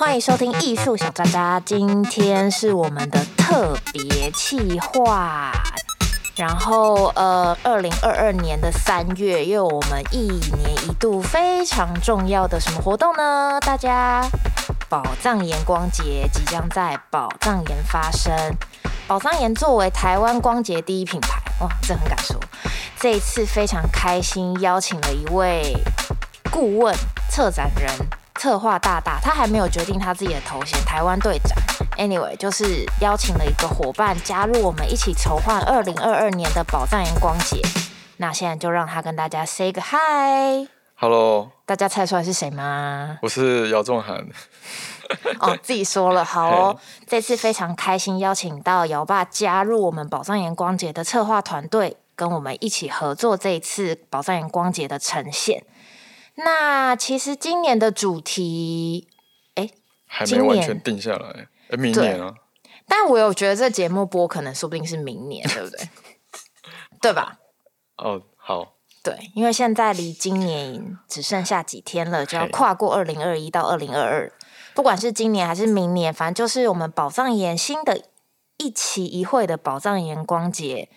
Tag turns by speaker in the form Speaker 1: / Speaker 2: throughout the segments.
Speaker 1: 欢迎收听艺术小渣渣，今天是我们的特别企划。然后，呃，二零二二年的三月，又有我们一年一度非常重要的什么活动呢？大家，宝藏岩光节即将在宝藏岩发生。宝藏岩作为台湾光节第一品牌，哇，这很敢说。这一次非常开心，邀请了一位顾问、策展人。策划大大，他还没有决定他自己的头衔。台湾队长，anyway，就是邀请了一个伙伴加入我们一起筹划二零二二年的宝藏岩光节。那现在就让他跟大家 say 个 hi。
Speaker 2: Hello，
Speaker 1: 大家猜出来是谁吗？
Speaker 2: 我是姚仲涵。
Speaker 1: 哦，自己说了，好哦。这次非常开心，邀请到姚爸加入我们宝藏岩光节的策划团队，跟我们一起合作这一次宝藏岩光节的呈现。那其实今年的主题，哎、欸，
Speaker 2: 还没完全定下来。哎、欸，明年啊。
Speaker 1: 但我有觉得这节目播可能说不定是明年，对不对？对吧？
Speaker 2: 哦，好。
Speaker 1: 对，因为现在离今年只剩下几天了，就要跨过二零二一到二零二二。不管是今年还是明年，反正就是我们宝藏岩新的一期一会的宝藏岩光节，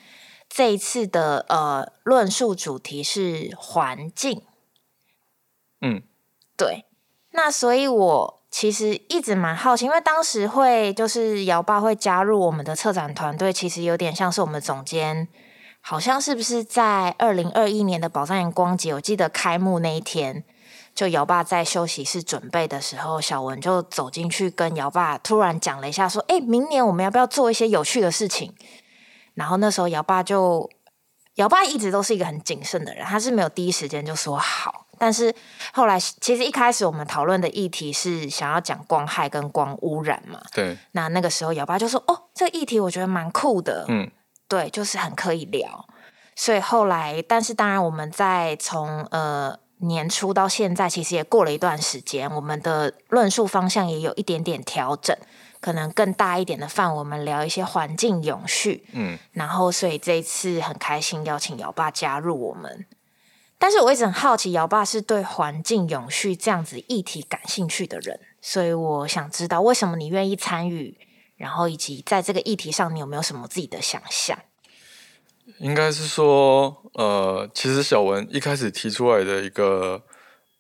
Speaker 1: 这一次的呃论述主题是环境。
Speaker 2: 嗯，
Speaker 1: 对，那所以我其实一直蛮好奇，因为当时会就是姚爸会加入我们的策展团队，其实有点像是我们总监，好像是不是在二零二一年的宝藏岩光节，我记得开幕那一天，就姚爸在休息室准备的时候，小文就走进去跟姚爸突然讲了一下，说：“哎，明年我们要不要做一些有趣的事情？”然后那时候姚爸就，姚爸一直都是一个很谨慎的人，他是没有第一时间就说好。但是后来，其实一开始我们讨论的议题是想要讲光害跟光污染嘛。
Speaker 2: 对。
Speaker 1: 那那个时候，姚爸就说：“哦，这个议题我觉得蛮酷的。”
Speaker 2: 嗯。
Speaker 1: 对，就是很可以聊。所以后来，但是当然，我们在从呃年初到现在，其实也过了一段时间，我们的论述方向也有一点点调整，可能更大一点的范围，我们聊一些环境永续。
Speaker 2: 嗯。
Speaker 1: 然后，所以这一次很开心邀请姚爸加入我们。但是我一直很好奇，姚爸是对环境永续这样子议题感兴趣的人，所以我想知道为什么你愿意参与，然后以及在这个议题上，你有没有什么自己的想象？
Speaker 2: 应该是说，呃，其实小文一开始提出来的一个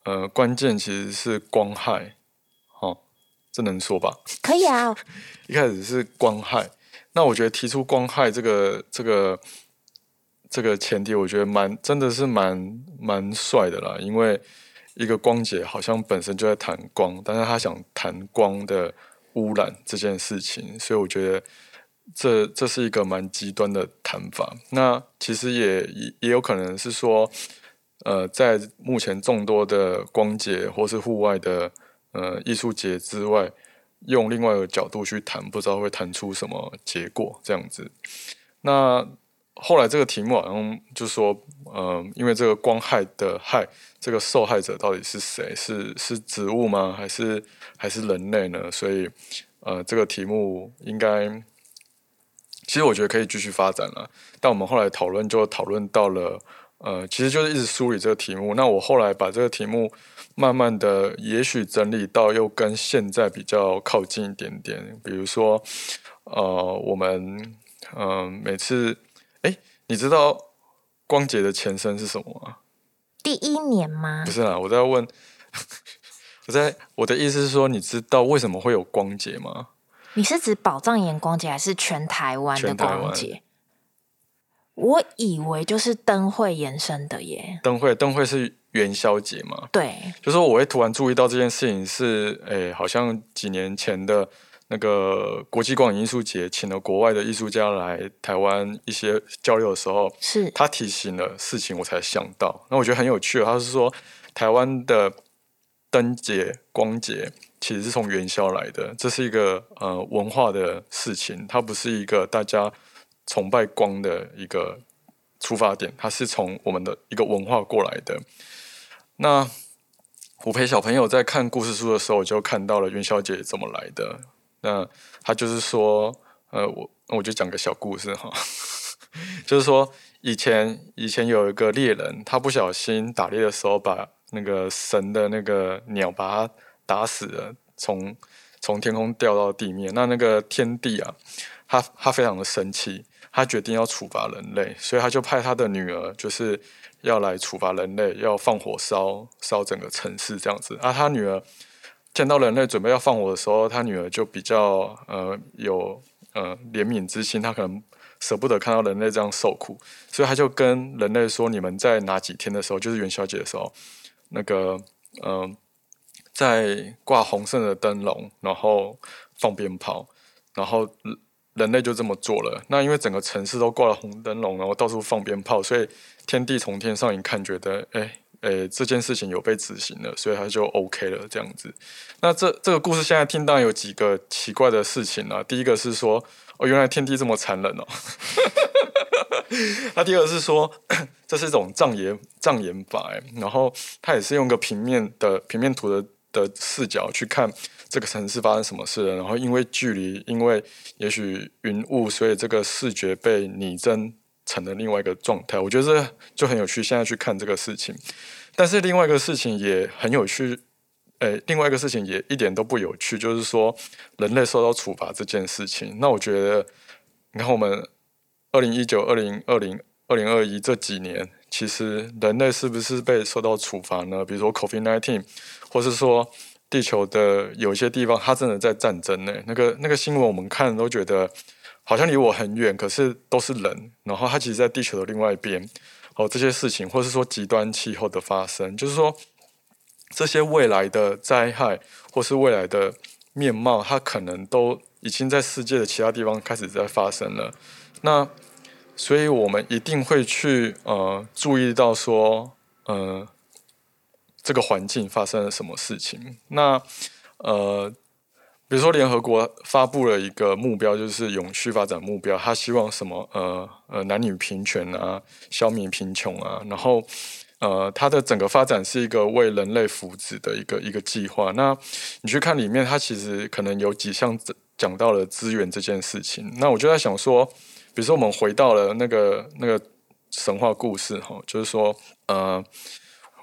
Speaker 2: 呃关键其实是光害，哦，这能说吧？
Speaker 1: 可以啊。
Speaker 2: 一开始是光害，那我觉得提出光害这个这个。这个前提我觉得蛮真的是蛮蛮帅的啦，因为一个光节好像本身就在谈光，但是他想谈光的污染这件事情，所以我觉得这这是一个蛮极端的谈法。那其实也也有可能是说，呃，在目前众多的光节或是户外的呃艺术节之外，用另外一个角度去谈，不知道会谈出什么结果这样子。那。后来这个题目好像就说，呃，因为这个光害的害，这个受害者到底是谁？是是植物吗？还是还是人类呢？所以，呃，这个题目应该，其实我觉得可以继续发展了。但我们后来讨论就讨论到了，呃，其实就是一直梳理这个题目。那我后来把这个题目慢慢的，也许整理到又跟现在比较靠近一点点。比如说，呃，我们嗯、每次。哎，你知道光节的前身是什么吗？
Speaker 1: 第一年吗？
Speaker 2: 不是啊，我在问，我在我的意思是说，你知道为什么会有光节吗？
Speaker 1: 你是指宝藏岩光节还是全台湾的光节？我以为就是灯会延伸的耶。
Speaker 2: 灯会，灯会是元宵节嘛？
Speaker 1: 对，
Speaker 2: 就是我会突然注意到这件事情是，哎，好像几年前的。那个国际光影艺术节请了国外的艺术家来台湾一些交流的时候，
Speaker 1: 是
Speaker 2: 他提醒了事情，我才想到。那我觉得很有趣，他是说台湾的灯节、光节其实是从元宵来的，这是一个呃文化的事情，它不是一个大家崇拜光的一个出发点，它是从我们的一个文化过来的。那我陪小朋友在看故事书的时候，我就看到了元宵节怎么来的。那他就是说，呃，我我就讲个小故事哈，就是说以前以前有一个猎人，他不小心打猎的时候把那个神的那个鸟把他打死了，从从天空掉到地面。那那个天帝啊，他他非常的生气，他决定要处罚人类，所以他就派他的女儿，就是要来处罚人类，要放火烧烧整个城市这样子。啊，他女儿见到人类准备要放火的时候，他女儿就比较呃有呃怜悯之心，他可能。舍不得看到人类这样受苦，所以他就跟人类说：“你们在哪几天的时候，就是元宵节的时候，那个嗯、呃，在挂红色的灯笼，然后放鞭炮，然后人类就这么做了。那因为整个城市都挂了红灯笼，然后到处放鞭炮，所以天帝从天上一看，觉得哎哎这件事情有被执行了，所以他就 OK 了这样子。那这这个故事现在听到有几个奇怪的事情啊，第一个是说。哦，原来天地这么残忍哦！那第二是说，这是一种障眼障眼法，然后他也是用个平面的平面图的的视角去看这个城市发生什么事了。然后因为距离，因为也许云雾，所以这个视觉被拟真成了另外一个状态。我觉得这就很有趣。现在去看这个事情，但是另外一个事情也很有趣。诶，另外一个事情也一点都不有趣，就是说人类受到处罚这件事情。那我觉得，你看我们二零一九、二零二零、二零二一这几年，其实人类是不是被受到处罚呢？比如说 COVID-19，或是说地球的有些地方它真的在战争呢？那个那个新闻我们看都觉得好像离我很远，可是都是人，然后它其实在地球的另外一边。哦，这些事情，或是说极端气候的发生，就是说。这些未来的灾害，或是未来的面貌，它可能都已经在世界的其他地方开始在发生了。那，所以我们一定会去呃注意到说，呃，这个环境发生了什么事情。那呃，比如说联合国发布了一个目标，就是永续发展目标，他希望什么？呃呃，男女平权啊，消灭贫穷啊，然后。呃，它的整个发展是一个为人类福祉的一个一个计划。那你去看里面，它其实可能有几项讲到了资源这件事情。那我就在想说，比如说我们回到了那个那个神话故事哈，就是说，呃，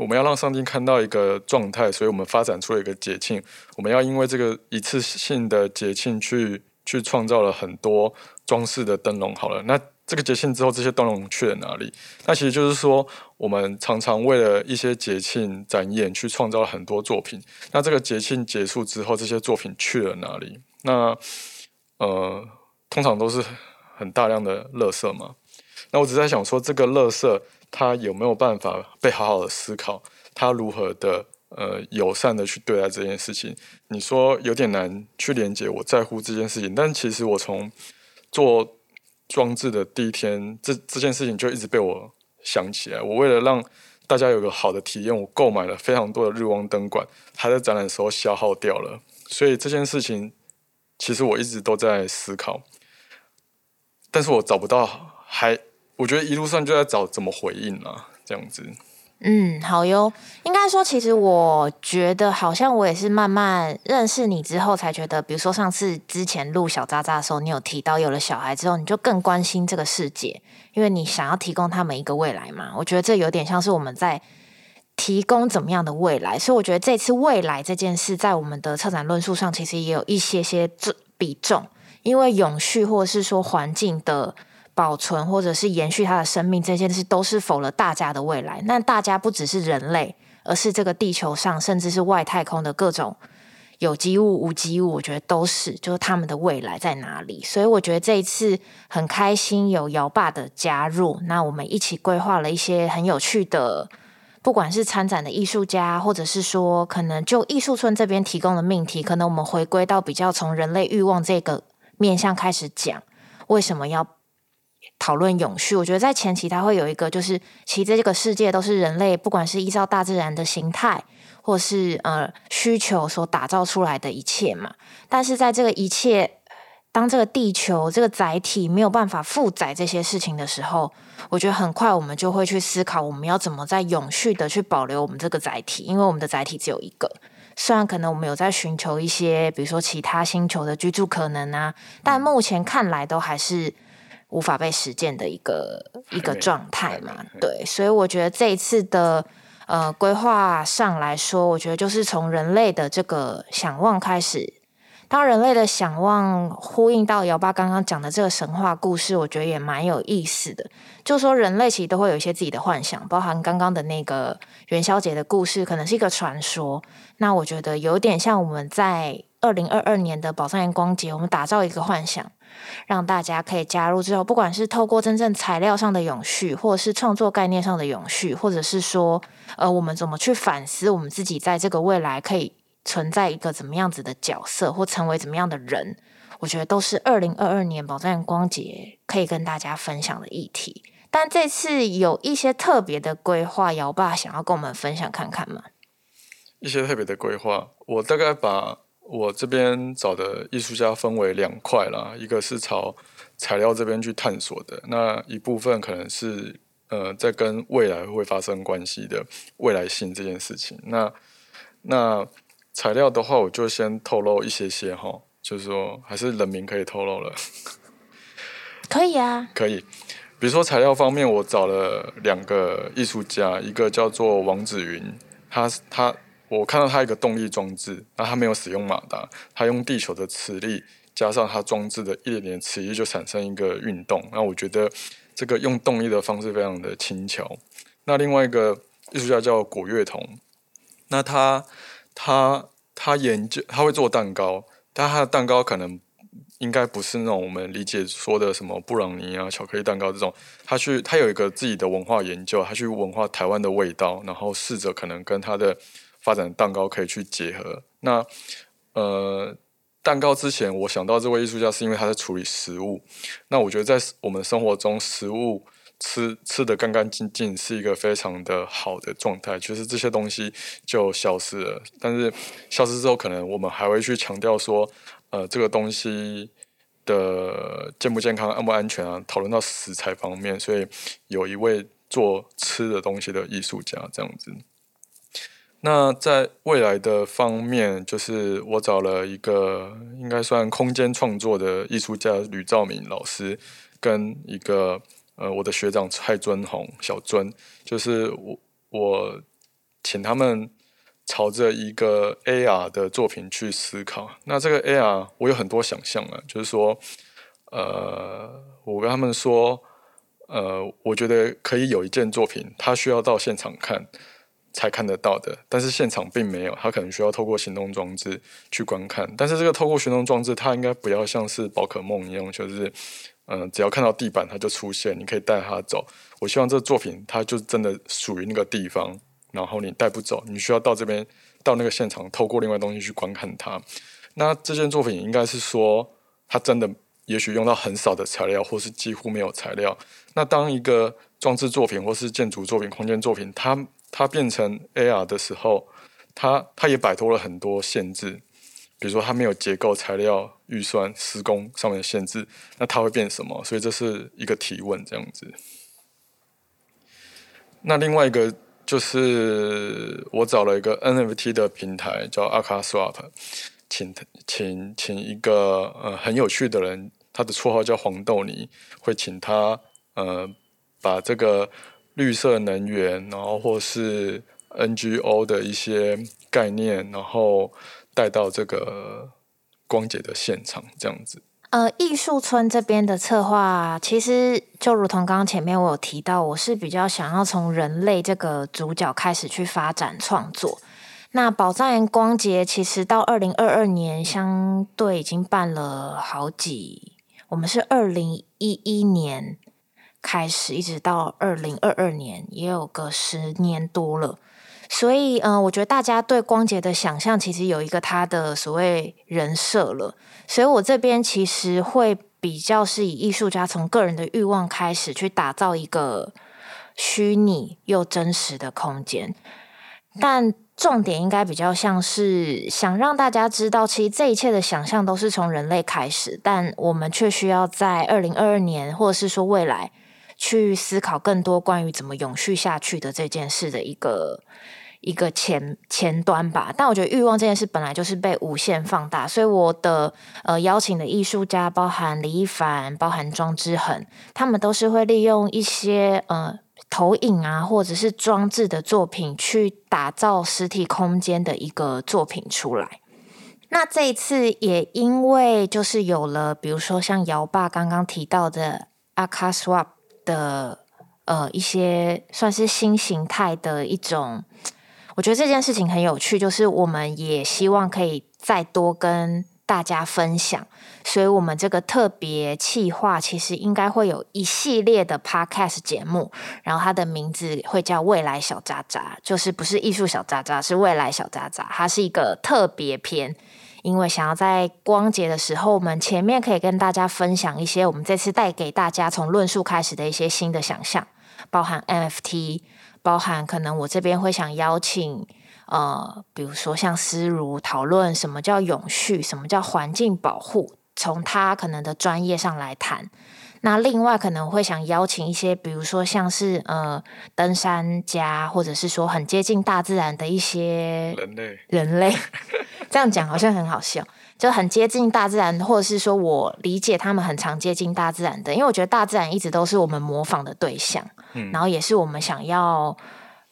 Speaker 2: 我们要让上帝看到一个状态，所以我们发展出了一个节庆。我们要因为这个一次性的节庆去去创造了很多装饰的灯笼。好了，那。这个节庆之后，这些灯笼去了哪里？那其实就是说，我们常常为了一些节庆展演，去创造了很多作品。那这个节庆结束之后，这些作品去了哪里？那呃，通常都是很大量的垃圾嘛。那我只在想说，这个垃圾他有没有办法被好好的思考？他如何的呃友善的去对待这件事情？你说有点难去连接，我在乎这件事情，但其实我从做。装置的第一天，这这件事情就一直被我想起来。我为了让大家有个好的体验，我购买了非常多的日光灯管，还在展览的时候消耗掉了。所以这件事情，其实我一直都在思考，但是我找不到，还我觉得一路上就在找怎么回应啊，这样子。
Speaker 1: 嗯，好哟。应该说，其实我觉得好像我也是慢慢认识你之后，才觉得，比如说上次之前录小渣渣的时候，你有提到有了小孩之后，你就更关心这个世界，因为你想要提供他们一个未来嘛。我觉得这有点像是我们在提供怎么样的未来，所以我觉得这次未来这件事，在我们的策展论述上，其实也有一些些比重，因为永续或者是说环境的。保存或者是延续它的生命，这件事都是否了大家的未来。那大家不只是人类，而是这个地球上，甚至是外太空的各种有机物、无机物，我觉得都是，就是他们的未来在哪里。所以我觉得这一次很开心有姚爸的加入，那我们一起规划了一些很有趣的，不管是参展的艺术家，或者是说可能就艺术村这边提供的命题，可能我们回归到比较从人类欲望这个面向开始讲，为什么要。讨论永续，我觉得在前期它会有一个，就是其实这个世界都是人类，不管是依照大自然的形态，或是呃需求所打造出来的一切嘛。但是在这个一切，当这个地球这个载体没有办法负载这些事情的时候，我觉得很快我们就会去思考，我们要怎么在永续的去保留我们这个载体，因为我们的载体只有一个。虽然可能我们有在寻求一些，比如说其他星球的居住可能啊，但目前看来都还是。无法被实践的一个一个状态嘛，对，所以我觉得这一次的呃规划上来说，我觉得就是从人类的这个想望开始。当人类的想望呼应到姚爸刚刚讲的这个神话故事，我觉得也蛮有意思的。就说人类其实都会有一些自己的幻想，包含刚刚的那个元宵节的故事，可能是一个传说。那我觉得有点像我们在二零二二年的宝藏岩光节，我们打造一个幻想，让大家可以加入之后，不管是透过真正材料上的永续，或者是创作概念上的永续，或者是说，呃，我们怎么去反思我们自己在这个未来可以。存在一个怎么样子的角色，或成为怎么样的人，我觉得都是二零二二年宝藏岩光节可以跟大家分享的议题。但这次有一些特别的规划，姚爸想要跟我们分享看看吗？
Speaker 2: 一些特别的规划，我大概把我这边找的艺术家分为两块啦，一个是朝材料这边去探索的，那一部分可能是呃在跟未来会发生关系的未来性这件事情。那那。材料的话，我就先透露一些些哈，就是说还是人名可以透露了。
Speaker 1: 可以啊，
Speaker 2: 可以。比如说材料方面，我找了两个艺术家，一个叫做王子云，他他我看到他一个动力装置，那他没有使用马达，他用地球的磁力加上他装置的一点点磁力，就产生一个运动。那我觉得这个用动力的方式非常的轻巧。那另外一个艺术家叫果乐童，那他。他他研究他会做蛋糕，但他的蛋糕可能应该不是那种我们理解说的什么布朗尼啊、巧克力蛋糕这种。他去他有一个自己的文化研究，他去文化台湾的味道，然后试着可能跟他的发展蛋糕可以去结合。那呃，蛋糕之前我想到这位艺术家是因为他在处理食物。那我觉得在我们生活中食物。吃吃得干干净净是一个非常的好的状态，就是这些东西就消失了。但是消失之后，可能我们还会去强调说，呃，这个东西的健不健康、安不安全啊？讨论到食材方面，所以有一位做吃的东西的艺术家这样子。那在未来的方面，就是我找了一个应该算空间创作的艺术家吕兆明老师，跟一个。呃，我的学长蔡尊宏、小尊，就是我我请他们朝着一个 AR 的作品去思考。那这个 AR 我有很多想象啊，就是说，呃，我跟他们说，呃，我觉得可以有一件作品，它需要到现场看才看得到的，但是现场并没有，它可能需要透过行动装置去观看。但是这个透过行动装置，它应该不要像是宝可梦一样，就是。嗯，只要看到地板，它就出现，你可以带它走。我希望这个作品，它就真的属于那个地方，然后你带不走，你需要到这边，到那个现场，透过另外东西去观看它。那这件作品应该是说，它真的也许用到很少的材料，或是几乎没有材料。那当一个装置作品或是建筑作品、空间作品，它它变成 AR 的时候，它它也摆脱了很多限制。比如说，它没有结构、材料、预算、施工上面的限制，那它会变什么？所以这是一个提问，这样子。那另外一个就是我找了一个 NFT 的平台，叫 Akaswap，请请请一个呃很有趣的人，他的绰号叫黄豆泥，会请他呃把这个绿色能源，然后或是 NGO 的一些概念，然后。带到这个光节的现场，这样子。
Speaker 1: 呃，艺术村这边的策划，其实就如同刚刚前面我有提到，我是比较想要从人类这个主角开始去发展创作。那宝藏岩光节其实到二零二二年，相对已经办了好几，我们是二零一一年开始，一直到二零二二年，也有个十年多了。所以，嗯、我觉得大家对光节的想象其实有一个他的所谓人设了。所以我这边其实会比较是以艺术家从个人的欲望开始去打造一个虚拟又真实的空间，但重点应该比较像是想让大家知道，其实这一切的想象都是从人类开始，但我们却需要在二零二二年，或者是说未来，去思考更多关于怎么永续下去的这件事的一个。一个前前端吧，但我觉得欲望这件事本来就是被无限放大，所以我的呃邀请的艺术家包含李一凡，包含庄之恒，他们都是会利用一些呃投影啊，或者是装置的作品，去打造实体空间的一个作品出来。那这一次也因为就是有了，比如说像姚爸刚刚提到的阿卡 swap 的呃一些算是新形态的一种，我觉得这件事情很有趣，就是我们也希望可以再多跟。大家分享，所以我们这个特别企划其实应该会有一系列的 podcast 节目，然后它的名字会叫未来小渣渣，就是不是艺术小渣渣，是未来小渣渣，它是一个特别篇，因为想要在光节的时候，我们前面可以跟大家分享一些我们这次带给大家从论述开始的一些新的想象，包含 NFT，包含可能我这边会想邀请。呃，比如说像思如讨论什么叫永续，什么叫环境保护，从他可能的专业上来谈。那另外可能会想邀请一些，比如说像是呃登山家，或者是说很接近大自然的一些
Speaker 2: 人类，
Speaker 1: 人类 这样讲好像很好笑，就很接近大自然，或者是说我理解他们很常接近大自然的，因为我觉得大自然一直都是我们模仿的对象，嗯，然后也是我们想要。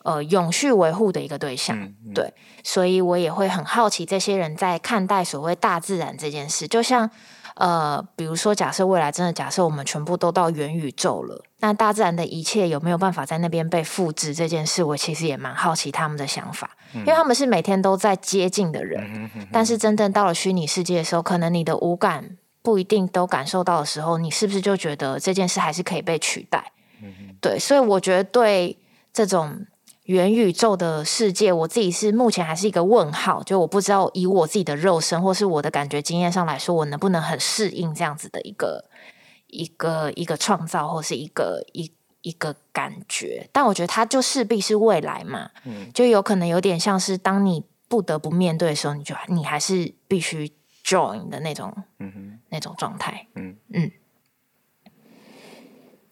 Speaker 1: 呃，永续维护的一个对象，嗯嗯、对，所以我也会很好奇这些人在看待所谓大自然这件事。就像呃，比如说，假设未来真的假设我们全部都到元宇宙了，那大自然的一切有没有办法在那边被复制？这件事，我其实也蛮好奇他们的想法，嗯、因为他们是每天都在接近的人，但是真正到了虚拟世界的时候，可能你的五感不一定都感受到的时候，你是不是就觉得这件事还是可以被取代？嗯、对，所以我觉得对这种。元宇宙的世界，我自己是目前还是一个问号，就我不知道以我自己的肉身或是我的感觉经验上来说，我能不能很适应这样子的一个一个一个创造或是一个一一个感觉。但我觉得它就势必是未来嘛，嗯，就有可能有点像是当你不得不面对的时候，你就你还是必须 join 的那种，嗯哼，那种状态，嗯嗯。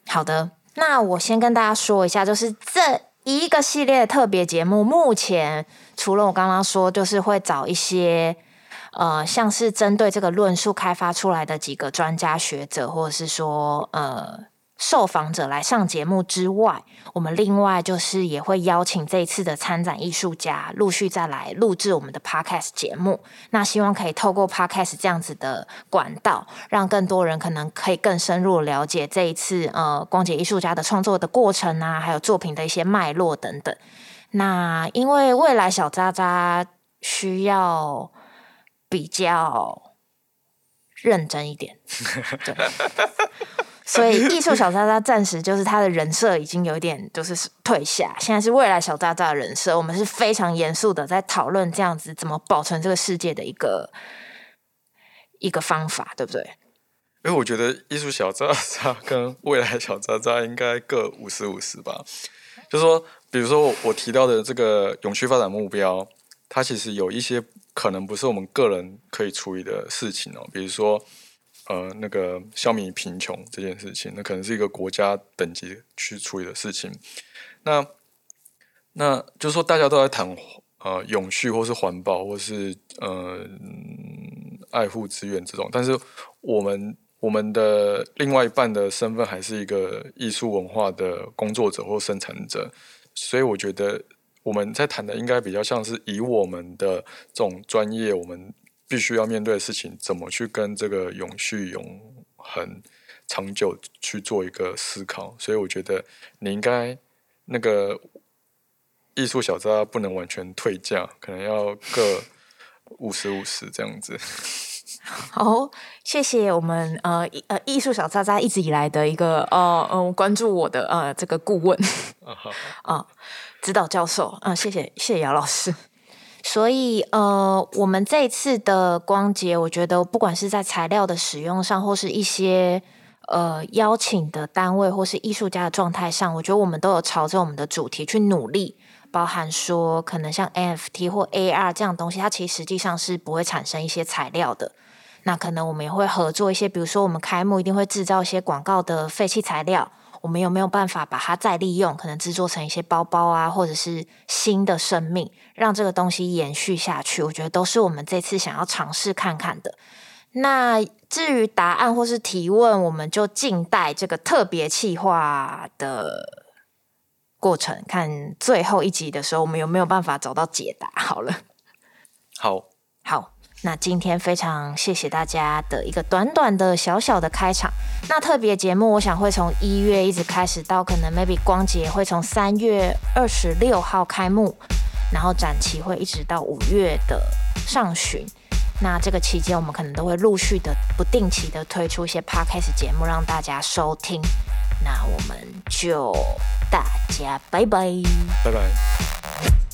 Speaker 1: 好的，那我先跟大家说一下，就是这。一个系列特别节目，目前除了我刚刚说，就是会找一些呃，像是针对这个论述开发出来的几个专家学者，或者是说呃。受访者来上节目之外，我们另外就是也会邀请这一次的参展艺术家陆续再来录制我们的 podcast 节目。那希望可以透过 podcast 这样子的管道，让更多人可能可以更深入了解这一次呃光节艺术家的创作的过程啊，还有作品的一些脉络等等。那因为未来小渣渣需要比较认真一点，所以艺术小渣渣暂时就是他的人设已经有点就是退下，现在是未来小渣渣的人设。我们是非常严肃的在讨论这样子怎么保存这个世界的一个一个方法，对不对？
Speaker 2: 因为我觉得艺术小渣渣跟未来小渣渣应该各五十五十吧。就是说，比如说我提到的这个永续发展目标，它其实有一些可能不是我们个人可以处理的事情哦，比如说。呃，那个消弭贫穷这件事情，那可能是一个国家等级去处理的事情。那那就是说，大家都在谈呃永续，或是环保，或是呃爱护资源这种。但是我们我们的另外一半的身份还是一个艺术文化的工作者或生产者，所以我觉得我们在谈的应该比较像是以我们的这种专业，我们。必须要面对的事情，怎么去跟这个永续、永恒、长久去做一个思考？所以我觉得你应该那个艺术小渣不能完全退价，可能要各 五十五十这样子。
Speaker 1: 好，谢谢我们呃呃艺术小渣渣一直以来的一个呃嗯关注我的呃这个顾问啊、呃、指导教授啊、呃，谢谢谢谢姚老师。所以，呃，我们这一次的光节，我觉得不管是在材料的使用上，或是一些呃邀请的单位，或是艺术家的状态上，我觉得我们都有朝着我们的主题去努力。包含说，可能像 NFT 或 AR 这样东西，它其实实际上是不会产生一些材料的。那可能我们也会合作一些，比如说我们开幕一定会制造一些广告的废弃材料。我们有没有办法把它再利用？可能制作成一些包包啊，或者是新的生命，让这个东西延续下去。我觉得都是我们这次想要尝试看看的。那至于答案或是提问，我们就静待这个特别企划的过程，看最后一集的时候，我们有没有办法找到解答。好了，
Speaker 2: 好，
Speaker 1: 那今天非常谢谢大家的一个短短的小小的开场。那特别节目，我想会从一月一直开始，到可能 maybe 光节会从三月二十六号开幕，然后展期会一直到五月的上旬。那这个期间，我们可能都会陆续的、不定期的推出一些 podcast 节目，让大家收听。那我们就大家拜拜，
Speaker 2: 拜拜。